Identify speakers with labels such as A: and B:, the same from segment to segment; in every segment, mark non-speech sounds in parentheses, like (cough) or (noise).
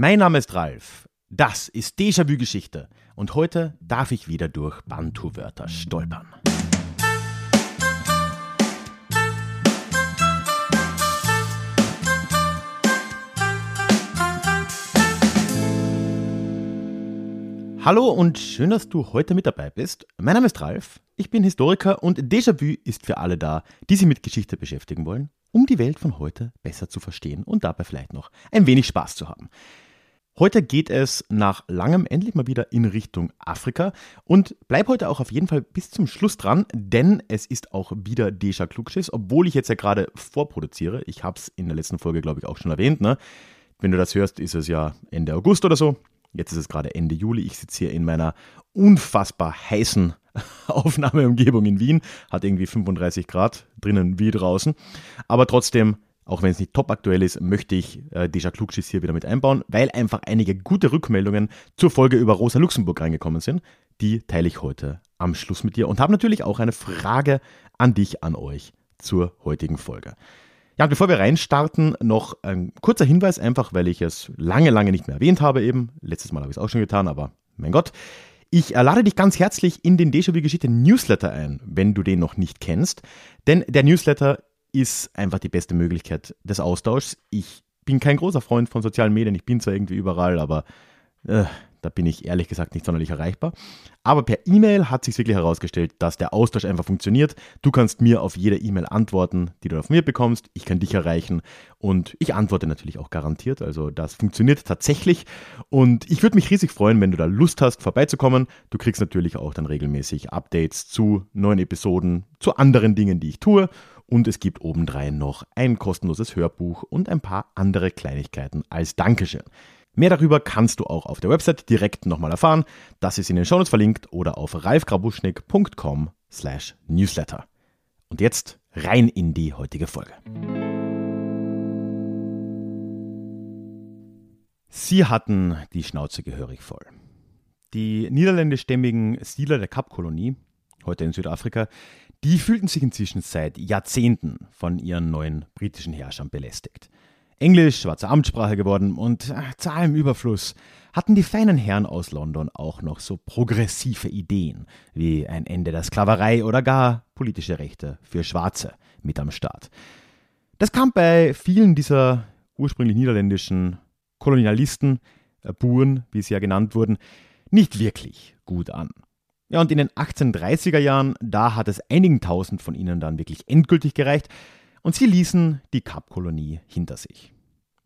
A: Mein Name ist Ralf. Das ist Déjà-vu Geschichte und heute darf ich wieder durch Bantu-Wörter stolpern. Hallo und schön, dass du heute mit dabei bist. Mein Name ist Ralf, ich bin Historiker und Déjà-vu ist für alle da, die sich mit Geschichte beschäftigen wollen, um die Welt von heute besser zu verstehen und dabei vielleicht noch ein wenig Spaß zu haben. Heute geht es nach langem endlich mal wieder in Richtung Afrika und bleib heute auch auf jeden Fall bis zum Schluss dran, denn es ist auch wieder Deja Klugschiss, obwohl ich jetzt ja gerade vorproduziere. Ich habe es in der letzten Folge, glaube ich, auch schon erwähnt. Ne? Wenn du das hörst, ist es ja Ende August oder so. Jetzt ist es gerade Ende Juli. Ich sitze hier in meiner unfassbar heißen (laughs) Aufnahmeumgebung in Wien. Hat irgendwie 35 Grad drinnen wie draußen. Aber trotzdem auch wenn es nicht top aktuell ist, möchte ich äh, Deja Klugschiss hier wieder mit einbauen, weil einfach einige gute Rückmeldungen zur Folge über Rosa Luxemburg reingekommen sind. Die teile ich heute am Schluss mit dir und habe natürlich auch eine Frage an dich, an euch zur heutigen Folge. Ja, und bevor wir reinstarten, noch ein kurzer Hinweis, einfach weil ich es lange, lange nicht mehr erwähnt habe eben. Letztes Mal habe ich es auch schon getan, aber mein Gott. Ich lade dich ganz herzlich in den Déjà-vu-Geschichte Newsletter ein, wenn du den noch nicht kennst. Denn der Newsletter ist einfach die beste Möglichkeit des Austauschs. Ich bin kein großer Freund von sozialen Medien. Ich bin zwar irgendwie überall, aber äh, da bin ich ehrlich gesagt nicht sonderlich erreichbar. Aber per E-Mail hat sich wirklich herausgestellt, dass der Austausch einfach funktioniert. Du kannst mir auf jede E-Mail antworten, die du auf mir bekommst. Ich kann dich erreichen und ich antworte natürlich auch garantiert. Also das funktioniert tatsächlich. Und ich würde mich riesig freuen, wenn du da Lust hast, vorbeizukommen. Du kriegst natürlich auch dann regelmäßig Updates zu neuen Episoden, zu anderen Dingen, die ich tue. Und es gibt obendrein noch ein kostenloses Hörbuch und ein paar andere Kleinigkeiten als Dankeschön. Mehr darüber kannst du auch auf der Website direkt nochmal erfahren. Das ist in den Shownotes verlinkt oder auf ralfgrabuschnick.com slash newsletter. Und jetzt rein in die heutige Folge. Sie hatten die Schnauze gehörig voll. Die niederländischstämmigen Siedler der Kapkolonie, heute in Südafrika, die fühlten sich inzwischen seit Jahrzehnten von ihren neuen britischen Herrschern belästigt. Englisch war zur Amtssprache geworden und äh, zu allem Überfluss hatten die feinen Herren aus London auch noch so progressive Ideen wie ein Ende der Sklaverei oder gar politische Rechte für Schwarze mit am Start. Das kam bei vielen dieser ursprünglich niederländischen Kolonialisten, äh, Buren, wie sie ja genannt wurden, nicht wirklich gut an. Ja, und in den 1830er Jahren, da hat es einigen tausend von ihnen dann wirklich endgültig gereicht und sie ließen die Kapkolonie hinter sich.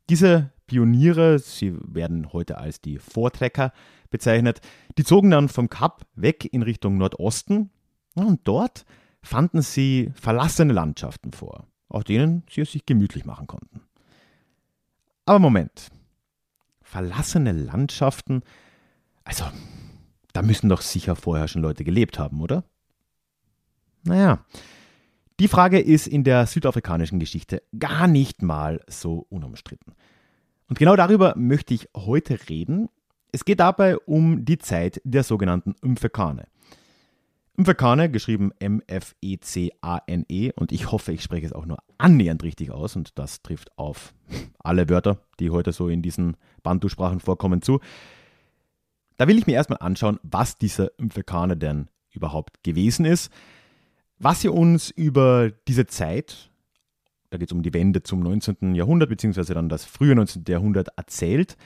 A: Diese Pioniere, sie werden heute als die Vortrecker bezeichnet, die zogen dann vom Kap weg in Richtung Nordosten und dort fanden sie verlassene Landschaften vor, auf denen sie es sich gemütlich machen konnten. Aber Moment, verlassene Landschaften, also da müssen doch sicher vorher schon Leute gelebt haben, oder? Naja, die Frage ist in der südafrikanischen Geschichte gar nicht mal so unumstritten. Und genau darüber möchte ich heute reden. Es geht dabei um die Zeit der sogenannten Mfekane. Mfekane, geschrieben M-F-E-C-A-N-E, -E, und ich hoffe, ich spreche es auch nur annähernd richtig aus, und das trifft auf (laughs) alle Wörter, die heute so in diesen Bantu-Sprachen vorkommen, zu. Da will ich mir erstmal anschauen, was dieser Mfekane denn überhaupt gewesen ist, was ihr uns über diese Zeit, da geht es um die Wende zum 19. Jahrhundert, beziehungsweise dann das frühe 19. Jahrhundert erzählt,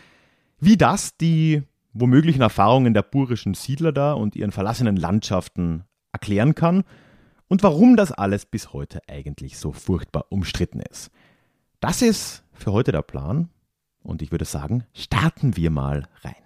A: wie das die womöglichen Erfahrungen der burischen Siedler da und ihren verlassenen Landschaften erklären kann und warum das alles bis heute eigentlich so furchtbar umstritten ist. Das ist für heute der Plan und ich würde sagen, starten wir mal rein.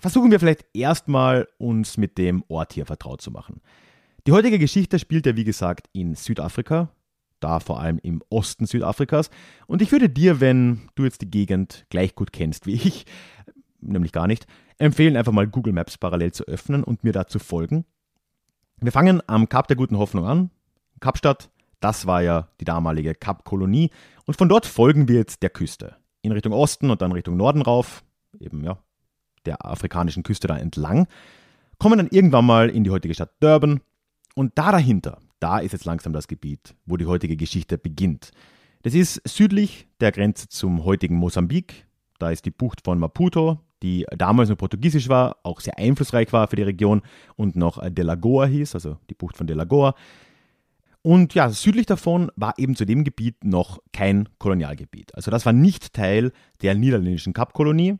A: Versuchen wir vielleicht erstmal uns mit dem Ort hier vertraut zu machen. Die heutige Geschichte spielt ja wie gesagt in Südafrika, da vor allem im Osten Südafrikas. Und ich würde dir, wenn du jetzt die Gegend gleich gut kennst wie ich, nämlich gar nicht, empfehlen, einfach mal Google Maps parallel zu öffnen und mir da zu folgen. Wir fangen am Kap der Guten Hoffnung an, Kapstadt. Das war ja die damalige Kapkolonie. Und von dort folgen wir jetzt der Küste. In Richtung Osten und dann Richtung Norden rauf, eben ja, der afrikanischen Küste da entlang. Kommen dann irgendwann mal in die heutige Stadt Durban. Und da dahinter, da ist jetzt langsam das Gebiet, wo die heutige Geschichte beginnt. Das ist südlich der Grenze zum heutigen Mosambik. Da ist die Bucht von Maputo, die damals noch portugiesisch war, auch sehr einflussreich war für die Region und noch De Lagoa hieß, also die Bucht von De Lagoa. Und ja, südlich davon war eben zu dem Gebiet noch kein Kolonialgebiet. Also das war nicht Teil der niederländischen Kapkolonie,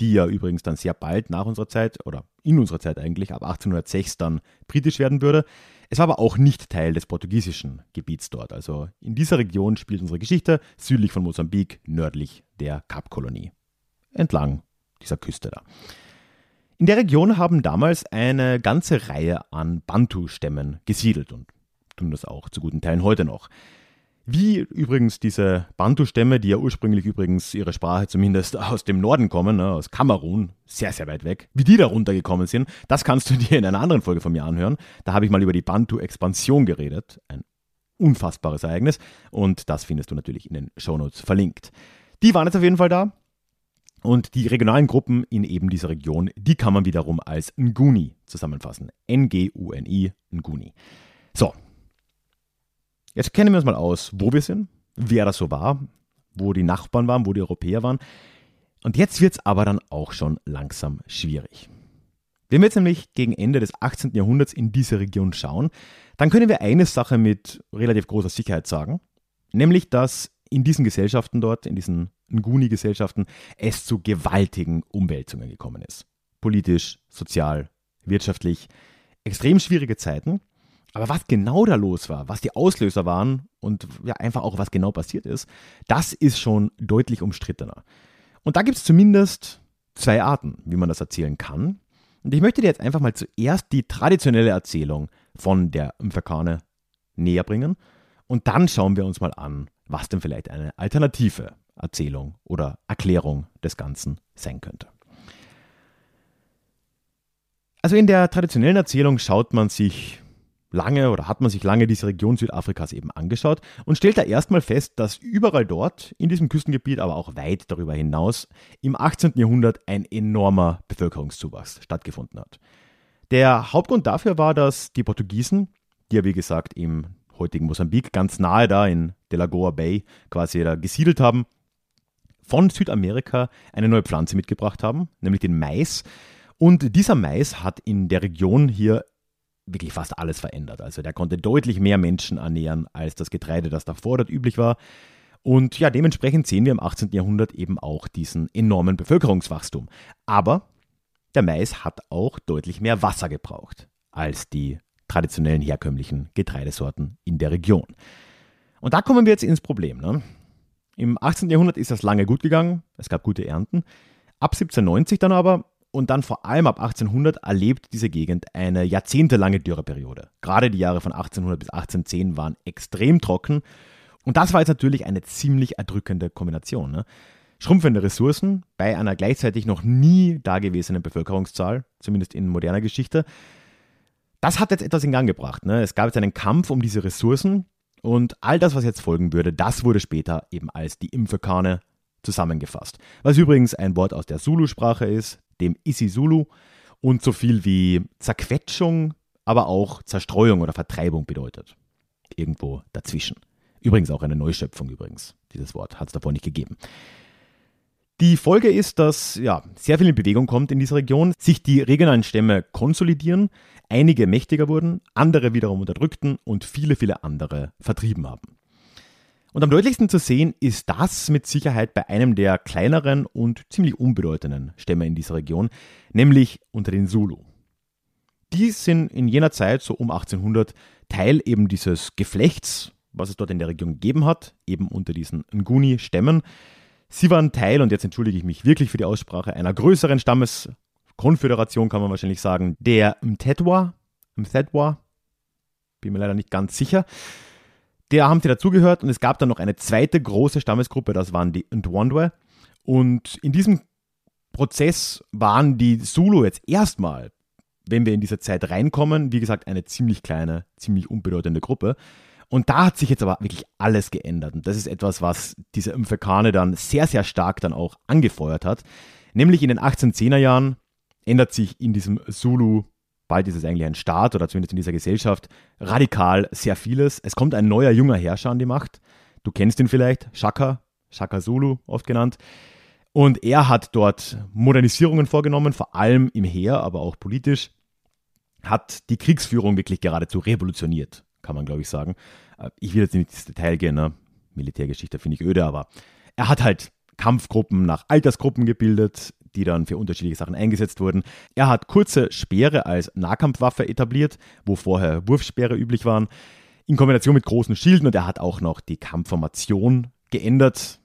A: die ja übrigens dann sehr bald nach unserer Zeit oder in unserer Zeit eigentlich ab 1806 dann britisch werden würde. Es war aber auch nicht Teil des portugiesischen Gebiets dort. Also in dieser Region spielt unsere Geschichte südlich von Mosambik, nördlich der Kapkolonie. Entlang dieser Küste da. In der Region haben damals eine ganze Reihe an Bantu-Stämmen gesiedelt und tun das auch zu guten Teilen heute noch. Wie übrigens diese Bantu-Stämme, die ja ursprünglich übrigens ihre Sprache zumindest aus dem Norden kommen, ne, aus Kamerun, sehr, sehr weit weg, wie die da runtergekommen sind, das kannst du dir in einer anderen Folge von mir anhören. Da habe ich mal über die Bantu-Expansion geredet. Ein unfassbares Ereignis. Und das findest du natürlich in den Shownotes verlinkt. Die waren jetzt auf jeden Fall da. Und die regionalen Gruppen in eben dieser Region, die kann man wiederum als Nguni zusammenfassen. N-G-U-N-I, Nguni. So, Jetzt kennen wir uns mal aus, wo wir sind, wer das so war, wo die Nachbarn waren, wo die Europäer waren. Und jetzt wird es aber dann auch schon langsam schwierig. Wenn wir jetzt nämlich gegen Ende des 18. Jahrhunderts in diese Region schauen, dann können wir eine Sache mit relativ großer Sicherheit sagen, nämlich dass in diesen Gesellschaften dort, in diesen Nguni-Gesellschaften, es zu gewaltigen Umwälzungen gekommen ist. Politisch, sozial, wirtschaftlich. Extrem schwierige Zeiten. Aber was genau da los war, was die Auslöser waren und ja, einfach auch was genau passiert ist, das ist schon deutlich umstrittener. Und da gibt es zumindest zwei Arten, wie man das erzählen kann. Und ich möchte dir jetzt einfach mal zuerst die traditionelle Erzählung von der Mfekane näher bringen und dann schauen wir uns mal an, was denn vielleicht eine alternative Erzählung oder Erklärung des Ganzen sein könnte. Also in der traditionellen Erzählung schaut man sich lange oder hat man sich lange diese Region Südafrikas eben angeschaut und stellt da erstmal fest, dass überall dort, in diesem Küstengebiet, aber auch weit darüber hinaus, im 18. Jahrhundert ein enormer Bevölkerungszuwachs stattgefunden hat. Der Hauptgrund dafür war, dass die Portugiesen, die ja wie gesagt im heutigen Mosambik ganz nahe da in Delagoa Bay quasi da gesiedelt haben, von Südamerika eine neue Pflanze mitgebracht haben, nämlich den Mais. Und dieser Mais hat in der Region hier wirklich fast alles verändert. Also der konnte deutlich mehr Menschen ernähren als das Getreide, das davor dort üblich war. Und ja, dementsprechend sehen wir im 18. Jahrhundert eben auch diesen enormen Bevölkerungswachstum. Aber der Mais hat auch deutlich mehr Wasser gebraucht als die traditionellen herkömmlichen Getreidesorten in der Region. Und da kommen wir jetzt ins Problem. Ne? Im 18. Jahrhundert ist das lange gut gegangen, es gab gute Ernten. Ab 1790 dann aber und dann vor allem ab 1800 erlebt diese Gegend eine jahrzehntelange Dürreperiode. Gerade die Jahre von 1800 bis 1810 waren extrem trocken. Und das war jetzt natürlich eine ziemlich erdrückende Kombination. Ne? Schrumpfende Ressourcen bei einer gleichzeitig noch nie dagewesenen Bevölkerungszahl, zumindest in moderner Geschichte. Das hat jetzt etwas in Gang gebracht. Ne? Es gab jetzt einen Kampf um diese Ressourcen und all das, was jetzt folgen würde, das wurde später eben als die Impfekane zusammengefasst. Was übrigens ein Wort aus der Zulu-Sprache ist, dem Isizulu und so viel wie Zerquetschung, aber auch Zerstreuung oder Vertreibung bedeutet. Irgendwo dazwischen. Übrigens auch eine Neuschöpfung übrigens. Dieses Wort hat es davor nicht gegeben. Die Folge ist, dass ja, sehr viel in Bewegung kommt in dieser Region, sich die regionalen Stämme konsolidieren, einige mächtiger wurden, andere wiederum unterdrückten und viele, viele andere vertrieben haben. Und am deutlichsten zu sehen ist das mit Sicherheit bei einem der kleineren und ziemlich unbedeutenden Stämme in dieser Region, nämlich unter den Zulu. Die sind in jener Zeit, so um 1800, Teil eben dieses Geflechts, was es dort in der Region gegeben hat, eben unter diesen Nguni-Stämmen. Sie waren Teil, und jetzt entschuldige ich mich wirklich für die Aussprache, einer größeren Stammeskonföderation, kann man wahrscheinlich sagen, der Mtetwa, Mtetwa bin mir leider nicht ganz sicher. Der haben sie dazugehört und es gab dann noch eine zweite große Stammesgruppe, das waren die Ndwandwe. Und in diesem Prozess waren die Zulu jetzt erstmal, wenn wir in diese Zeit reinkommen, wie gesagt, eine ziemlich kleine, ziemlich unbedeutende Gruppe. Und da hat sich jetzt aber wirklich alles geändert. Und das ist etwas, was diese Mfekane dann sehr, sehr stark dann auch angefeuert hat. Nämlich in den 1810er Jahren ändert sich in diesem Zulu, bald ist es eigentlich ein Staat oder zumindest in dieser Gesellschaft, radikal sehr vieles. Es kommt ein neuer junger Herrscher an die Macht. Du kennst ihn vielleicht, Shaka, Shaka Zulu oft genannt. Und er hat dort Modernisierungen vorgenommen, vor allem im Heer, aber auch politisch, hat die Kriegsführung wirklich geradezu revolutioniert kann man glaube ich sagen. Äh, ich will jetzt nicht ins Detail gehen, ne? Militärgeschichte finde ich öde, aber er hat halt Kampfgruppen nach Altersgruppen gebildet, die dann für unterschiedliche Sachen eingesetzt wurden. Er hat kurze Speere als Nahkampfwaffe etabliert, wo vorher Wurfspeere üblich waren, in Kombination mit großen Schilden und er hat auch noch die Kampfformation geändert.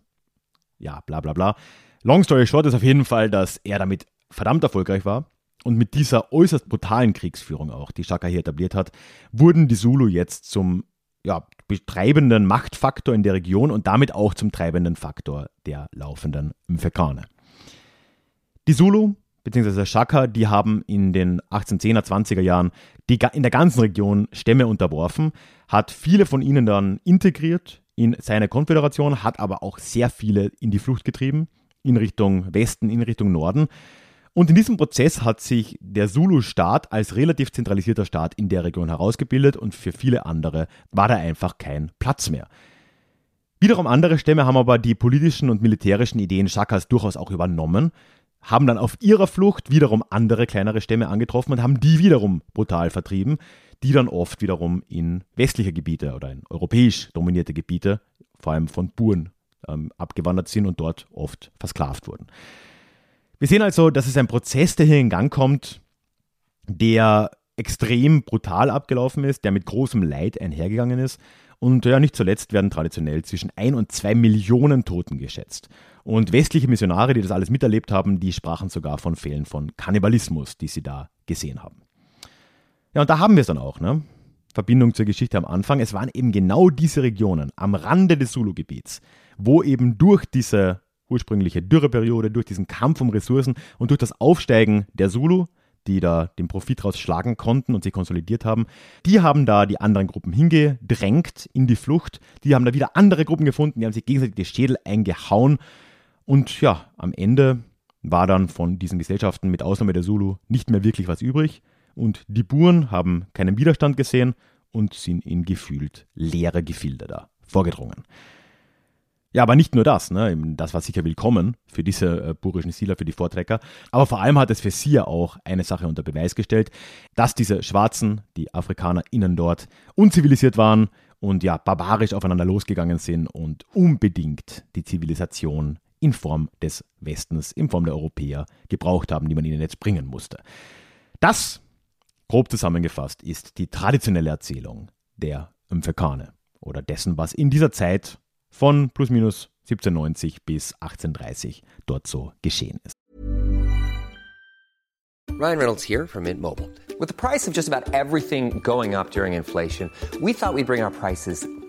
A: Ja, bla bla bla. Long story short ist auf jeden Fall, dass er damit verdammt erfolgreich war und mit dieser äußerst brutalen Kriegsführung auch, die Shaka hier etabliert hat, wurden die Zulu jetzt zum ja, betreibenden Machtfaktor in der Region und damit auch zum treibenden Faktor der laufenden Mfekane. Die Zulu bzw. Shaka, die haben in den 1810er, 20er Jahren die, in der ganzen Region Stämme unterworfen, hat viele von ihnen dann integriert in seine Konföderation, hat aber auch sehr viele in die Flucht getrieben, in Richtung Westen, in Richtung Norden. Und in diesem Prozess hat sich der Zulu-Staat als relativ zentralisierter Staat in der Region herausgebildet und für viele andere war da einfach kein Platz mehr. Wiederum andere Stämme haben aber die politischen und militärischen Ideen Shakas durchaus auch übernommen, haben dann auf ihrer Flucht wiederum andere kleinere Stämme angetroffen und haben die wiederum brutal vertrieben, die dann oft wiederum in westliche Gebiete oder in europäisch dominierte Gebiete, vor allem von Buren, ähm, abgewandert sind und dort oft versklavt wurden. Wir sehen also, dass es ein Prozess, der hier in Gang kommt, der extrem brutal abgelaufen ist, der mit großem Leid einhergegangen ist. Und ja, nicht zuletzt werden traditionell zwischen ein und zwei Millionen Toten geschätzt. Und westliche Missionare, die das alles miterlebt haben, die sprachen sogar von Fällen von Kannibalismus, die sie da gesehen haben. Ja, und da haben wir es dann auch, ne? Verbindung zur Geschichte am Anfang. Es waren eben genau diese Regionen am Rande des Zulu-Gebiets, wo eben durch diese ursprüngliche Dürreperiode, durch diesen Kampf um Ressourcen und durch das Aufsteigen der Zulu, die da den Profit rausschlagen konnten und sich konsolidiert haben, die haben da die anderen Gruppen hingedrängt in die Flucht. Die haben da wieder andere Gruppen gefunden, die haben sich gegenseitig die Schädel eingehauen. Und ja, am Ende war dann von diesen Gesellschaften mit Ausnahme der Zulu nicht mehr wirklich was übrig. Und die Buren haben keinen Widerstand gesehen und sind in gefühlt leere Gefilde da vorgedrungen. Ja, aber nicht nur das, ne? das war sicher willkommen für diese äh, burischen Siedler, für die Vortrecker. Aber vor allem hat es für sie ja auch eine Sache unter Beweis gestellt, dass diese Schwarzen, die AfrikanerInnen dort, unzivilisiert waren und ja, barbarisch aufeinander losgegangen sind und unbedingt die Zivilisation in Form des Westens, in Form der Europäer gebraucht haben, die man ihnen jetzt bringen musste. Das, grob zusammengefasst, ist die traditionelle Erzählung der Mfekane oder dessen, was in dieser Zeit von plus minus 1790 bis 1830 dort so geschehen ist.
B: Ryan Reynolds here from Mint Mobile. With the price of just about everything going up during inflation, we thought we'd bring our prices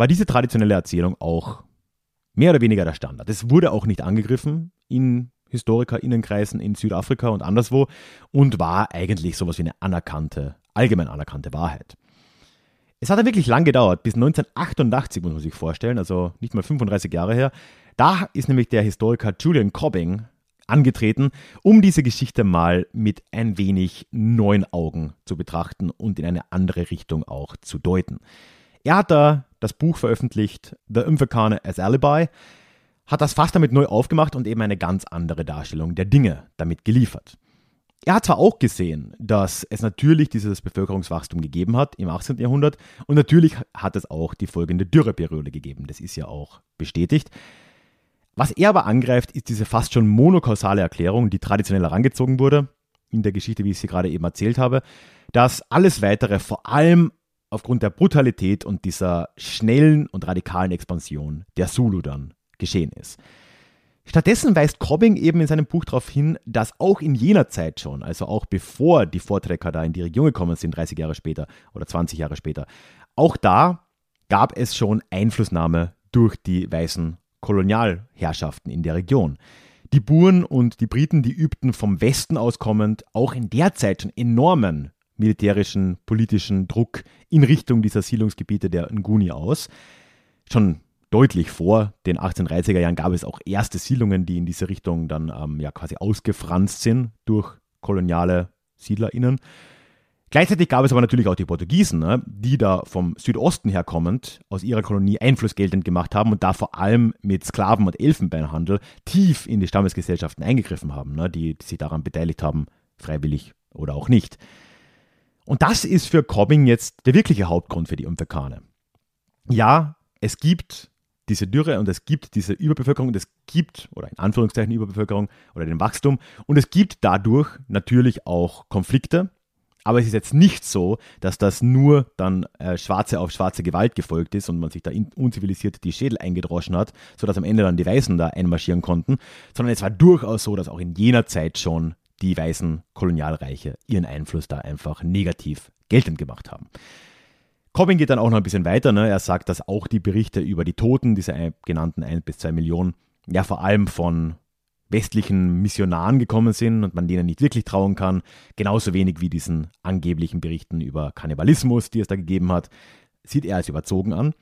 A: war diese traditionelle Erzählung auch mehr oder weniger der Standard. Es wurde auch nicht angegriffen in HistorikerInnenkreisen in Südafrika und anderswo und war eigentlich sowas wie eine anerkannte, allgemein anerkannte Wahrheit. Es hat ja wirklich lang gedauert, bis 1988 muss man sich vorstellen, also nicht mal 35 Jahre her. Da ist nämlich der Historiker Julian Cobbing angetreten, um diese Geschichte mal mit ein wenig neuen Augen zu betrachten und in eine andere Richtung auch zu deuten. Er hat da das Buch veröffentlicht, The Umfekane as Alibi, hat das fast damit neu aufgemacht und eben eine ganz andere Darstellung der Dinge damit geliefert. Er hat zwar auch gesehen, dass es natürlich dieses Bevölkerungswachstum gegeben hat im 18. Jahrhundert und natürlich hat es auch die folgende Dürreperiode gegeben. Das ist ja auch bestätigt. Was er aber angreift, ist diese fast schon monokausale Erklärung, die traditionell herangezogen wurde, in der Geschichte, wie ich sie gerade eben erzählt habe, dass alles weitere vor allem aufgrund der Brutalität und dieser schnellen und radikalen Expansion der Zulu dann geschehen ist. Stattdessen weist Cobbing eben in seinem Buch darauf hin, dass auch in jener Zeit schon, also auch bevor die Vortrecker da in die Region gekommen sind, 30 Jahre später oder 20 Jahre später, auch da gab es schon Einflussnahme durch die weißen Kolonialherrschaften in der Region. Die Buren und die Briten, die übten vom Westen aus kommend auch in der Zeit schon enormen militärischen, politischen Druck in Richtung dieser Siedlungsgebiete der Nguni aus. Schon deutlich vor den 1830er Jahren gab es auch erste Siedlungen, die in diese Richtung dann ähm, ja quasi ausgefranst sind durch koloniale SiedlerInnen. Gleichzeitig gab es aber natürlich auch die Portugiesen, ne, die da vom Südosten her kommend aus ihrer Kolonie Einfluss geltend gemacht haben und da vor allem mit Sklaven- und Elfenbeinhandel tief in die Stammesgesellschaften eingegriffen haben, ne, die, die sich daran beteiligt haben, freiwillig oder auch nicht. Und das ist für Cobbing jetzt der wirkliche Hauptgrund für die Umverkane. Ja, es gibt diese Dürre und es gibt diese Überbevölkerung und es gibt, oder in Anführungszeichen Überbevölkerung oder den Wachstum und es gibt dadurch natürlich auch Konflikte, aber es ist jetzt nicht so, dass das nur dann äh, schwarze auf schwarze Gewalt gefolgt ist und man sich da unzivilisiert die Schädel eingedroschen hat, sodass am Ende dann die Weißen da einmarschieren konnten, sondern es war durchaus so, dass auch in jener Zeit schon die weißen Kolonialreiche ihren Einfluss da einfach negativ geltend gemacht haben. Cobbin geht dann auch noch ein bisschen weiter. Ne? Er sagt, dass auch die Berichte über die Toten, diese genannten 1 bis 2 Millionen, ja vor allem von westlichen Missionaren gekommen sind und man denen nicht wirklich trauen kann. Genauso wenig wie diesen angeblichen Berichten über Kannibalismus, die es da gegeben hat, sieht er als überzogen an.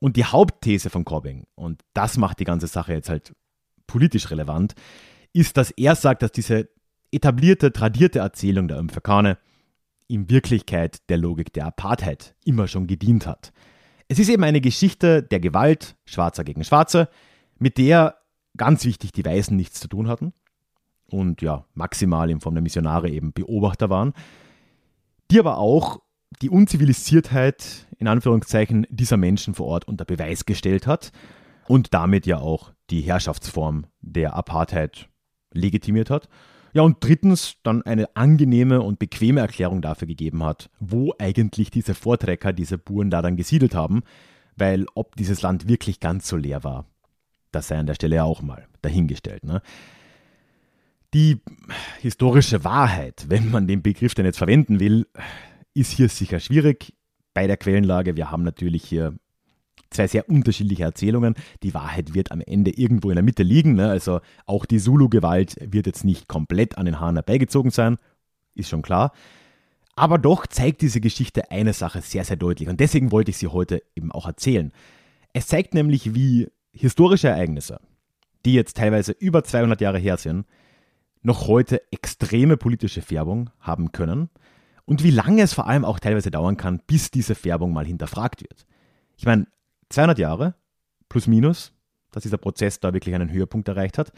A: Und die Hauptthese von Cobbing, und das macht die ganze Sache jetzt halt politisch relevant, ist, dass er sagt, dass diese etablierte, tradierte Erzählung der Umfakane in Wirklichkeit der Logik der Apartheid immer schon gedient hat. Es ist eben eine Geschichte der Gewalt, Schwarzer gegen Schwarze, mit der ganz wichtig, die Weißen nichts zu tun hatten und ja, maximal in Form der Missionare eben Beobachter waren, die aber auch die Unzivilisiertheit in Anführungszeichen dieser Menschen vor Ort unter Beweis gestellt hat und damit ja auch die Herrschaftsform der Apartheid legitimiert hat. Ja, und drittens dann eine angenehme und bequeme Erklärung dafür gegeben hat, wo eigentlich diese Vortrecker, diese Buren da dann gesiedelt haben, weil ob dieses Land wirklich ganz so leer war, das sei an der Stelle auch mal dahingestellt. Ne? Die historische Wahrheit, wenn man den Begriff denn jetzt verwenden will, ist hier sicher schwierig bei der Quellenlage. Wir haben natürlich hier zwei sehr unterschiedliche Erzählungen. Die Wahrheit wird am Ende irgendwo in der Mitte liegen. Ne? Also auch die Zulu-Gewalt wird jetzt nicht komplett an den Haaren herbeigezogen sein, ist schon klar. Aber doch zeigt diese Geschichte eine Sache sehr, sehr deutlich. Und deswegen wollte ich sie heute eben auch erzählen. Es zeigt nämlich, wie historische Ereignisse, die jetzt teilweise über 200 Jahre her sind, noch heute extreme politische Färbung haben können und wie lange es vor allem auch teilweise dauern kann, bis diese Färbung mal hinterfragt wird. Ich meine, 200 Jahre plus minus, dass dieser Prozess da wirklich einen Höhepunkt erreicht hat.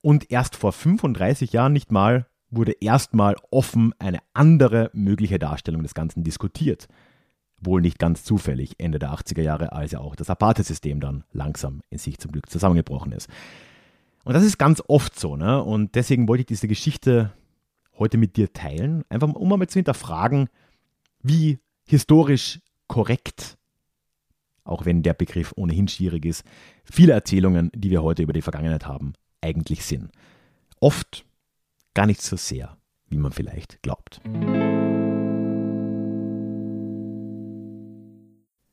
A: Und erst vor 35 Jahren nicht mal wurde erstmal offen eine andere mögliche Darstellung des Ganzen diskutiert wohl nicht ganz zufällig Ende der 80er Jahre, als ja auch das Apartheid-System dann langsam in sich zum Glück zusammengebrochen ist. Und das ist ganz oft so, ne? Und deswegen wollte ich diese Geschichte heute mit dir teilen, einfach um mal zu hinterfragen, wie historisch korrekt, auch wenn der Begriff ohnehin schwierig ist, viele Erzählungen, die wir heute über die Vergangenheit haben, eigentlich sind. Oft gar nicht so sehr, wie man vielleicht glaubt.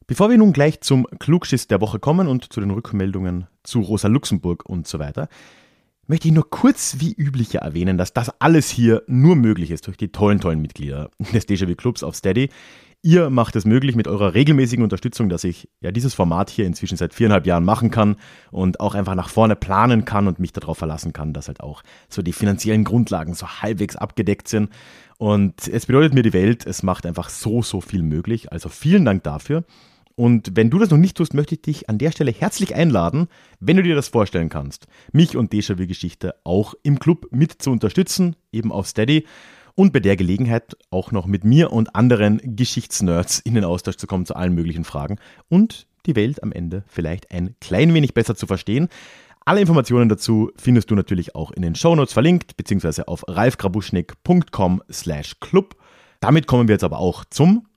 A: Bevor wir nun gleich zum Klugschiss der Woche kommen und zu den Rückmeldungen zu Rosa Luxemburg und so weiter, möchte ich nur kurz wie üblicher erwähnen, dass das alles hier nur möglich ist durch die tollen, tollen Mitglieder des Déjà-vu Clubs auf Steady. Ihr macht es möglich mit eurer regelmäßigen Unterstützung, dass ich ja dieses Format hier inzwischen seit viereinhalb Jahren machen kann und auch einfach nach vorne planen kann und mich darauf verlassen kann, dass halt auch so die finanziellen Grundlagen so halbwegs abgedeckt sind. Und es bedeutet mir die Welt, es macht einfach so, so viel möglich. Also vielen Dank dafür. Und wenn du das noch nicht tust, möchte ich dich an der Stelle herzlich einladen, wenn du dir das vorstellen kannst, mich und Déjà-vu-Geschichte auch im Club mit zu unterstützen, eben auf Steady und bei der Gelegenheit auch noch mit mir und anderen Geschichtsnerds in den Austausch zu kommen zu allen möglichen Fragen und die Welt am Ende vielleicht ein klein wenig besser zu verstehen. Alle Informationen dazu findest du natürlich auch in den Shownotes verlinkt, beziehungsweise auf ralfgrabuschnick.com slash club. Damit kommen wir jetzt aber auch zum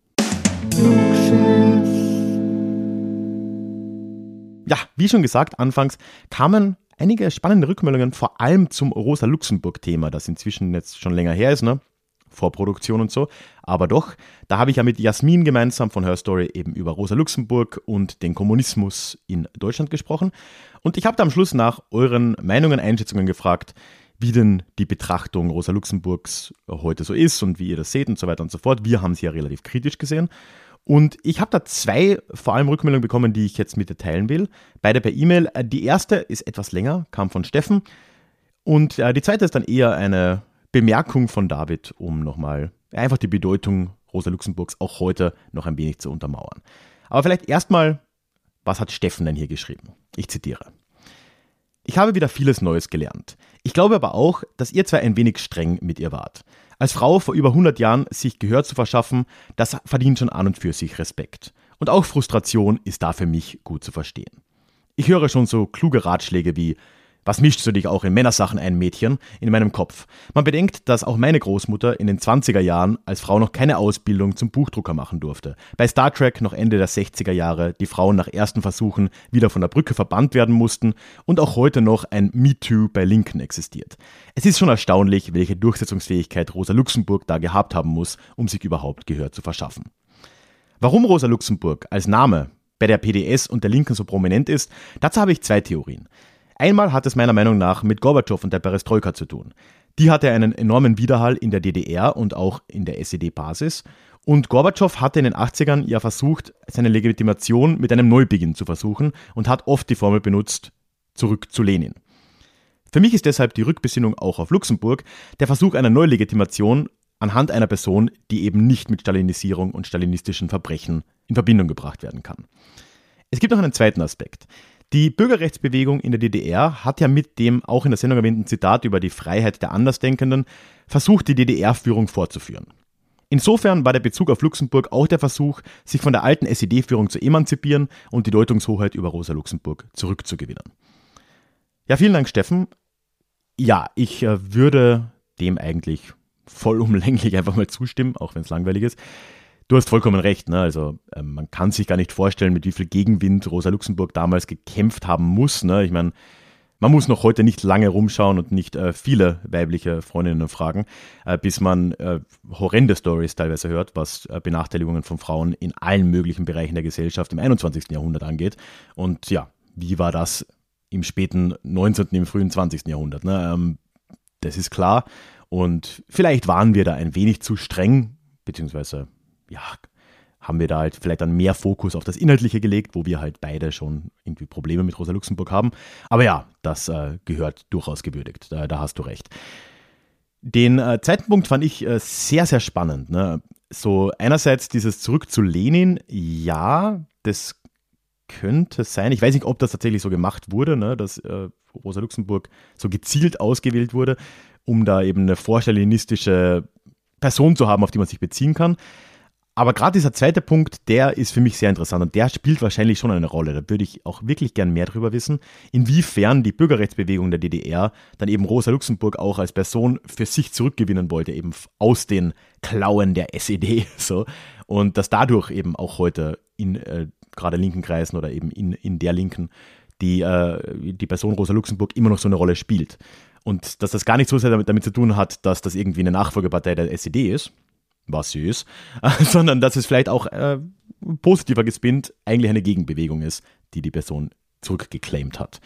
A: Ja, wie schon gesagt, anfangs kamen einige spannende Rückmeldungen, vor allem zum Rosa-Luxemburg-Thema, das inzwischen jetzt schon länger her ist, ne? Vorproduktion und so. Aber doch, da habe ich ja mit Jasmin gemeinsam von Her Story eben über Rosa Luxemburg und den Kommunismus in Deutschland gesprochen. Und ich habe da am Schluss nach euren Meinungen, Einschätzungen gefragt, wie denn die Betrachtung Rosa Luxemburgs heute so ist und wie ihr das seht und so weiter und so fort. Wir haben sie ja relativ kritisch gesehen. Und ich habe da zwei vor allem Rückmeldungen bekommen, die ich jetzt mit dir teilen will. Beide per E-Mail. Äh, die erste ist etwas länger, kam von Steffen. Und äh, die zweite ist dann eher eine Bemerkung von David, um nochmal einfach die Bedeutung Rosa Luxemburgs auch heute noch ein wenig zu untermauern. Aber vielleicht erstmal, was hat Steffen denn hier geschrieben? Ich zitiere. Ich habe wieder vieles Neues gelernt. Ich glaube aber auch, dass ihr zwei ein wenig streng mit ihr wart. Als Frau vor über 100 Jahren sich Gehör zu verschaffen, das verdient schon an und für sich Respekt. Und auch Frustration ist da für mich gut zu verstehen. Ich höre schon so kluge Ratschläge wie, was mischst du dich auch in Männersachen ein, Mädchen? In meinem Kopf. Man bedenkt, dass auch meine Großmutter in den 20er Jahren als Frau noch keine Ausbildung zum Buchdrucker machen durfte. Bei Star Trek noch Ende der 60er Jahre die Frauen nach ersten Versuchen wieder von der Brücke verbannt werden mussten und auch heute noch ein MeToo bei Linken existiert. Es ist schon erstaunlich, welche Durchsetzungsfähigkeit Rosa Luxemburg da gehabt haben muss, um sich überhaupt Gehör zu verschaffen. Warum Rosa Luxemburg als Name bei der PDS und der Linken so prominent ist, dazu habe ich zwei Theorien. Einmal hat es meiner Meinung nach mit Gorbatschow und der Perestroika zu tun. Die hatte einen enormen Widerhall in der DDR und auch in der SED-Basis. Und Gorbatschow hatte in den 80ern ja versucht, seine Legitimation mit einem Neubeginn zu versuchen und hat oft die Formel benutzt, zurück zu Lenin. Für mich ist deshalb die Rückbesinnung auch auf Luxemburg der Versuch einer Neulegitimation anhand einer Person, die eben nicht mit Stalinisierung und stalinistischen Verbrechen in Verbindung gebracht werden kann. Es gibt noch einen zweiten Aspekt. Die Bürgerrechtsbewegung in der DDR hat ja mit dem auch in der Sendung erwähnten Zitat über die Freiheit der Andersdenkenden versucht, die DDR-Führung fortzuführen. Insofern war der Bezug auf Luxemburg auch der Versuch, sich von der alten SED-Führung zu emanzipieren und die Deutungshoheit über Rosa Luxemburg zurückzugewinnen. Ja, vielen Dank, Steffen. Ja, ich äh, würde dem eigentlich vollumlänglich (laughs) einfach mal zustimmen, auch wenn es langweilig ist. Du hast vollkommen recht. Ne? Also äh, man kann sich gar nicht vorstellen, mit wie viel Gegenwind Rosa Luxemburg damals gekämpft haben muss. Ne? Ich meine, man muss noch heute nicht lange rumschauen und nicht äh, viele weibliche Freundinnen fragen, äh, bis man äh, horrende Stories teilweise hört, was äh, Benachteiligungen von Frauen in allen möglichen Bereichen der Gesellschaft im 21. Jahrhundert angeht. Und ja, wie war das im späten 19., im frühen 20. Jahrhundert? Ne? Ähm, das ist klar. Und vielleicht waren wir da ein wenig zu streng, beziehungsweise ja, haben wir da halt vielleicht dann mehr Fokus auf das Inhaltliche gelegt, wo wir halt beide schon irgendwie Probleme mit Rosa Luxemburg haben. Aber ja, das äh, gehört durchaus gewürdigt. Da, da, hast du recht. Den äh, zweiten Punkt fand ich äh, sehr, sehr spannend. Ne? So, einerseits dieses Zurück zu Lenin, ja, das könnte sein. Ich weiß nicht, ob das tatsächlich so gemacht wurde, ne? dass äh, Rosa Luxemburg so gezielt ausgewählt wurde, um da eben eine vorstalinistische Person zu haben, auf die man sich beziehen kann. Aber gerade dieser zweite Punkt, der ist für mich sehr interessant und der spielt wahrscheinlich schon eine Rolle. Da würde ich auch wirklich gern mehr darüber wissen, inwiefern die Bürgerrechtsbewegung der DDR dann eben Rosa Luxemburg auch als Person für sich zurückgewinnen wollte, eben aus den Klauen der SED. (laughs) So. Und dass dadurch eben auch heute in äh, gerade linken Kreisen oder eben in, in der Linken die, äh, die Person Rosa Luxemburg immer noch so eine Rolle spielt. Und dass das gar nicht so sehr damit, damit zu tun hat, dass das irgendwie eine Nachfolgepartei der SED ist, was sie ist, sondern dass es vielleicht auch äh, positiver gespinnt eigentlich eine Gegenbewegung ist, die die Person zurückgeclaimt hat.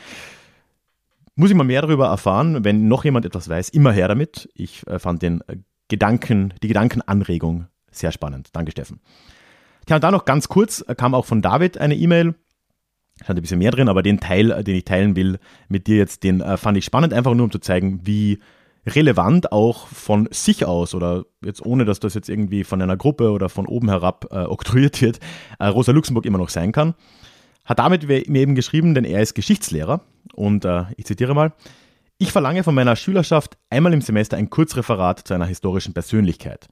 A: Muss ich mal mehr darüber erfahren, wenn noch jemand etwas weiß, immer her damit. Ich äh, fand den äh, Gedanken, die Gedankenanregung sehr spannend. Danke, Steffen. Tja, und da noch ganz kurz äh, kam auch von David eine E-Mail. Stand ein bisschen mehr drin, aber den Teil, äh, den ich teilen will mit dir jetzt, den fand ich spannend, einfach nur um zu zeigen, wie relevant auch von sich aus oder jetzt ohne, dass das jetzt irgendwie von einer Gruppe oder von oben herab äh, oktroyiert wird, äh, Rosa Luxemburg immer noch sein kann. Hat damit mir eben geschrieben, denn er ist Geschichtslehrer und äh, ich zitiere mal, ich verlange von meiner Schülerschaft einmal im Semester ein Kurzreferat zu einer historischen Persönlichkeit.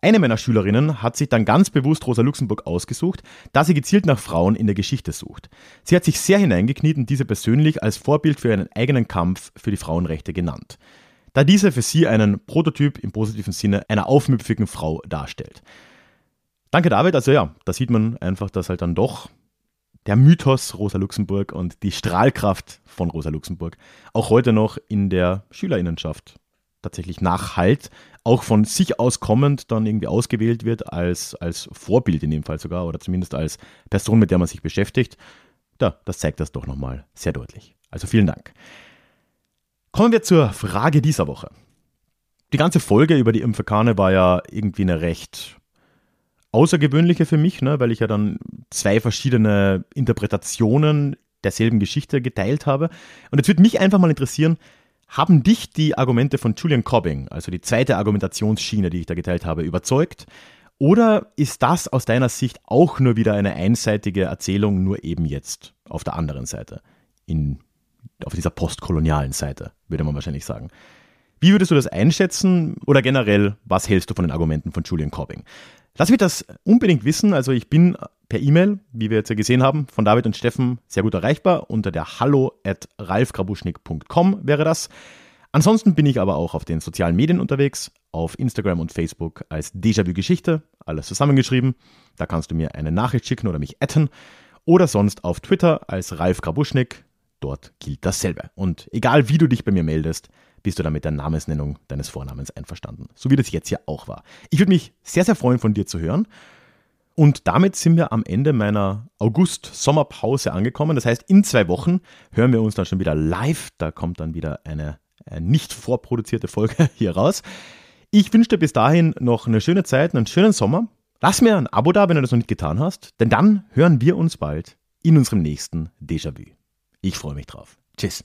A: Eine meiner Schülerinnen hat sich dann ganz bewusst Rosa Luxemburg ausgesucht, da sie gezielt nach Frauen in der Geschichte sucht. Sie hat sich sehr hineingekniet und diese persönlich als Vorbild für ihren eigenen Kampf für die Frauenrechte genannt, da diese für sie einen Prototyp im positiven Sinne einer aufmüpfigen Frau darstellt. Danke David, also ja, da sieht man einfach, dass halt dann doch der Mythos Rosa Luxemburg und die Strahlkraft von Rosa Luxemburg auch heute noch in der Schülerinnenschaft tatsächlich nachhalt, auch von sich aus kommend dann irgendwie ausgewählt wird als, als Vorbild in dem Fall sogar oder zumindest als Person, mit der man sich beschäftigt. Ja, das zeigt das doch nochmal sehr deutlich. Also vielen Dank. Kommen wir zur Frage dieser Woche. Die ganze Folge über die Impfekane war ja irgendwie eine recht außergewöhnliche für mich, ne, weil ich ja dann zwei verschiedene Interpretationen derselben Geschichte geteilt habe. Und jetzt würde mich einfach mal interessieren, haben dich die Argumente von Julian Cobbing, also die zweite Argumentationsschiene, die ich da geteilt habe, überzeugt? Oder ist das aus deiner Sicht auch nur wieder eine einseitige Erzählung, nur eben jetzt auf der anderen Seite, in, auf dieser postkolonialen Seite, würde man wahrscheinlich sagen? Wie würdest du das einschätzen oder generell, was hältst du von den Argumenten von Julian Cobbing? Lass mich das unbedingt wissen. Also ich bin per E-Mail, wie wir jetzt ja gesehen haben, von David und Steffen sehr gut erreichbar. Unter der hallo at ralfgrabuschnick.com wäre das. Ansonsten bin ich aber auch auf den sozialen Medien unterwegs, auf Instagram und Facebook als Déjà-vu Geschichte, alles zusammengeschrieben. Da kannst du mir eine Nachricht schicken oder mich adden. Oder sonst auf Twitter als Ralf Grabuschnick. Dort gilt dasselbe. Und egal wie du dich bei mir meldest, bist du dann mit der Namensnennung deines Vornamens einverstanden. So wie das jetzt hier auch war. Ich würde mich sehr, sehr freuen, von dir zu hören. Und damit sind wir am Ende meiner August-Sommerpause angekommen. Das heißt, in zwei Wochen hören wir uns dann schon wieder live. Da kommt dann wieder eine, eine nicht vorproduzierte Folge (laughs) hier raus. Ich wünsche dir bis dahin noch eine schöne Zeit, einen schönen Sommer. Lass mir ein Abo da, wenn du das noch nicht getan hast, denn dann hören wir uns bald in unserem nächsten Déjà-vu. Ich freue mich drauf. Tschüss.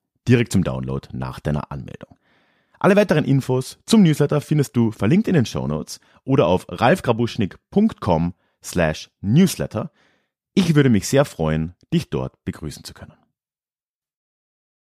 A: direkt zum Download nach deiner Anmeldung. Alle weiteren Infos zum Newsletter findest du verlinkt in den Show Notes oder auf ralfgrabuschnick.com slash newsletter. Ich würde mich sehr freuen, dich dort begrüßen zu können.